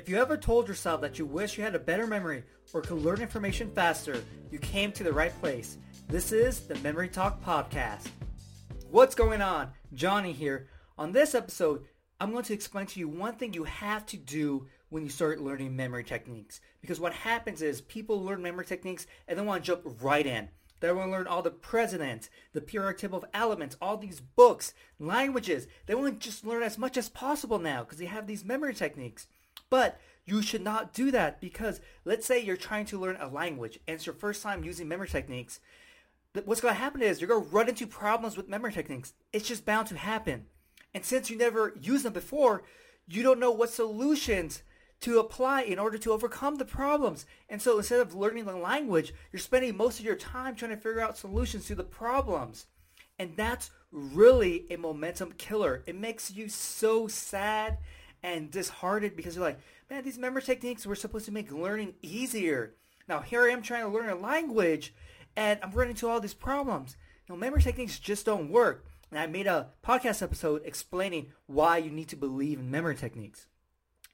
If you ever told yourself that you wish you had a better memory or could learn information faster, you came to the right place. This is the Memory Talk Podcast. What's going on? Johnny here. On this episode, I'm going to explain to you one thing you have to do when you start learning memory techniques. Because what happens is people learn memory techniques and then want to jump right in. They want to learn all the presidents, the periodic table of elements, all these books, languages. They want to just learn as much as possible now because they have these memory techniques. But you should not do that because let's say you're trying to learn a language and it's your first time using memory techniques. What's going to happen is you're going to run into problems with memory techniques. It's just bound to happen. And since you never used them before, you don't know what solutions to apply in order to overcome the problems. And so instead of learning the language, you're spending most of your time trying to figure out solutions to the problems. And that's really a momentum killer. It makes you so sad and disheartened because you're like, man, these memory techniques were supposed to make learning easier. Now here I am trying to learn a language and I'm running into all these problems. You know, memory techniques just don't work. And I made a podcast episode explaining why you need to believe in memory techniques.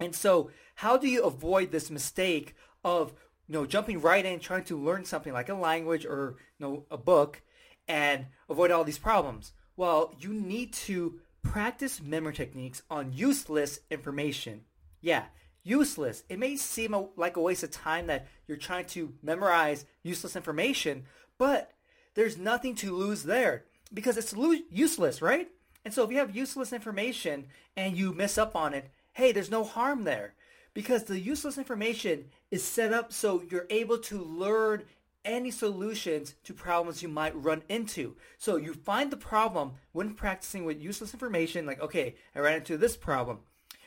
And so how do you avoid this mistake of you know jumping right in trying to learn something like a language or you know a book and avoid all these problems? Well, you need to practice memory techniques on useless information. Yeah, useless. It may seem a, like a waste of time that you're trying to memorize useless information, but there's nothing to lose there because it's lo- useless, right? And so if you have useless information and you mess up on it, hey, there's no harm there because the useless information is set up so you're able to learn any solutions to problems you might run into. So you find the problem when practicing with useless information, like, okay, I ran into this problem.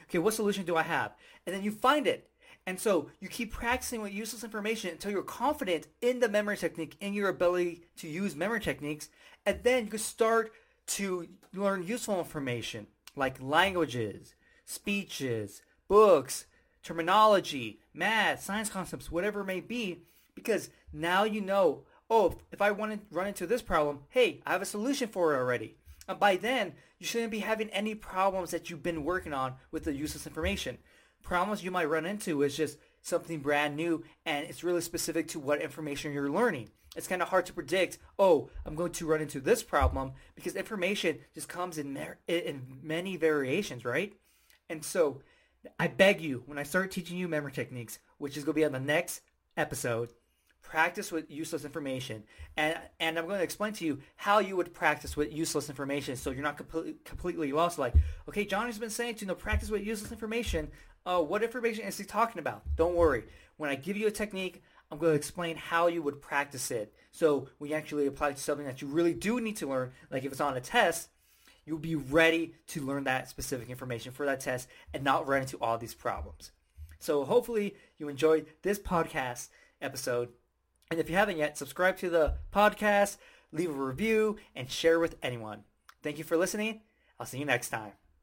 Okay, what solution do I have? And then you find it. And so you keep practicing with useless information until you're confident in the memory technique, in your ability to use memory techniques. And then you can start to learn useful information like languages, speeches, books, terminology, math, science concepts, whatever it may be because now you know, oh, if I want to run into this problem, hey, I have a solution for it already. And by then, you shouldn't be having any problems that you've been working on with the useless information. Problems you might run into is just something brand new and it's really specific to what information you're learning. It's kind of hard to predict, oh, I'm going to run into this problem because information just comes in, mer- in many variations, right? And so I beg you, when I start teaching you memory techniques, which is going to be on the next episode, practice with useless information. And, and I'm going to explain to you how you would practice with useless information so you're not completely, completely lost. Like, okay, Johnny's been saying to you know, practice with useless information. Uh, what information is he talking about? Don't worry. When I give you a technique, I'm going to explain how you would practice it. So when you actually apply to something that you really do need to learn, like if it's on a test, you'll be ready to learn that specific information for that test and not run into all these problems. So hopefully you enjoyed this podcast episode and if you haven't yet, subscribe to the podcast, leave a review, and share with anyone. Thank you for listening. I'll see you next time.